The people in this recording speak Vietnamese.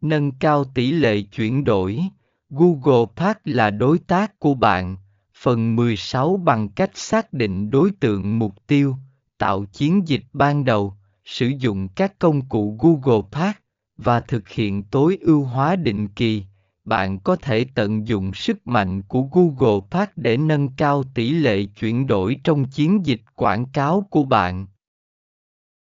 Nâng cao tỷ lệ chuyển đổi. Google Park là đối tác của bạn. Phần 16 bằng cách xác định đối tượng mục tiêu, tạo chiến dịch ban đầu, sử dụng các công cụ Google Park và thực hiện tối ưu hóa định kỳ bạn có thể tận dụng sức mạnh của Google Park để nâng cao tỷ lệ chuyển đổi trong chiến dịch quảng cáo của bạn.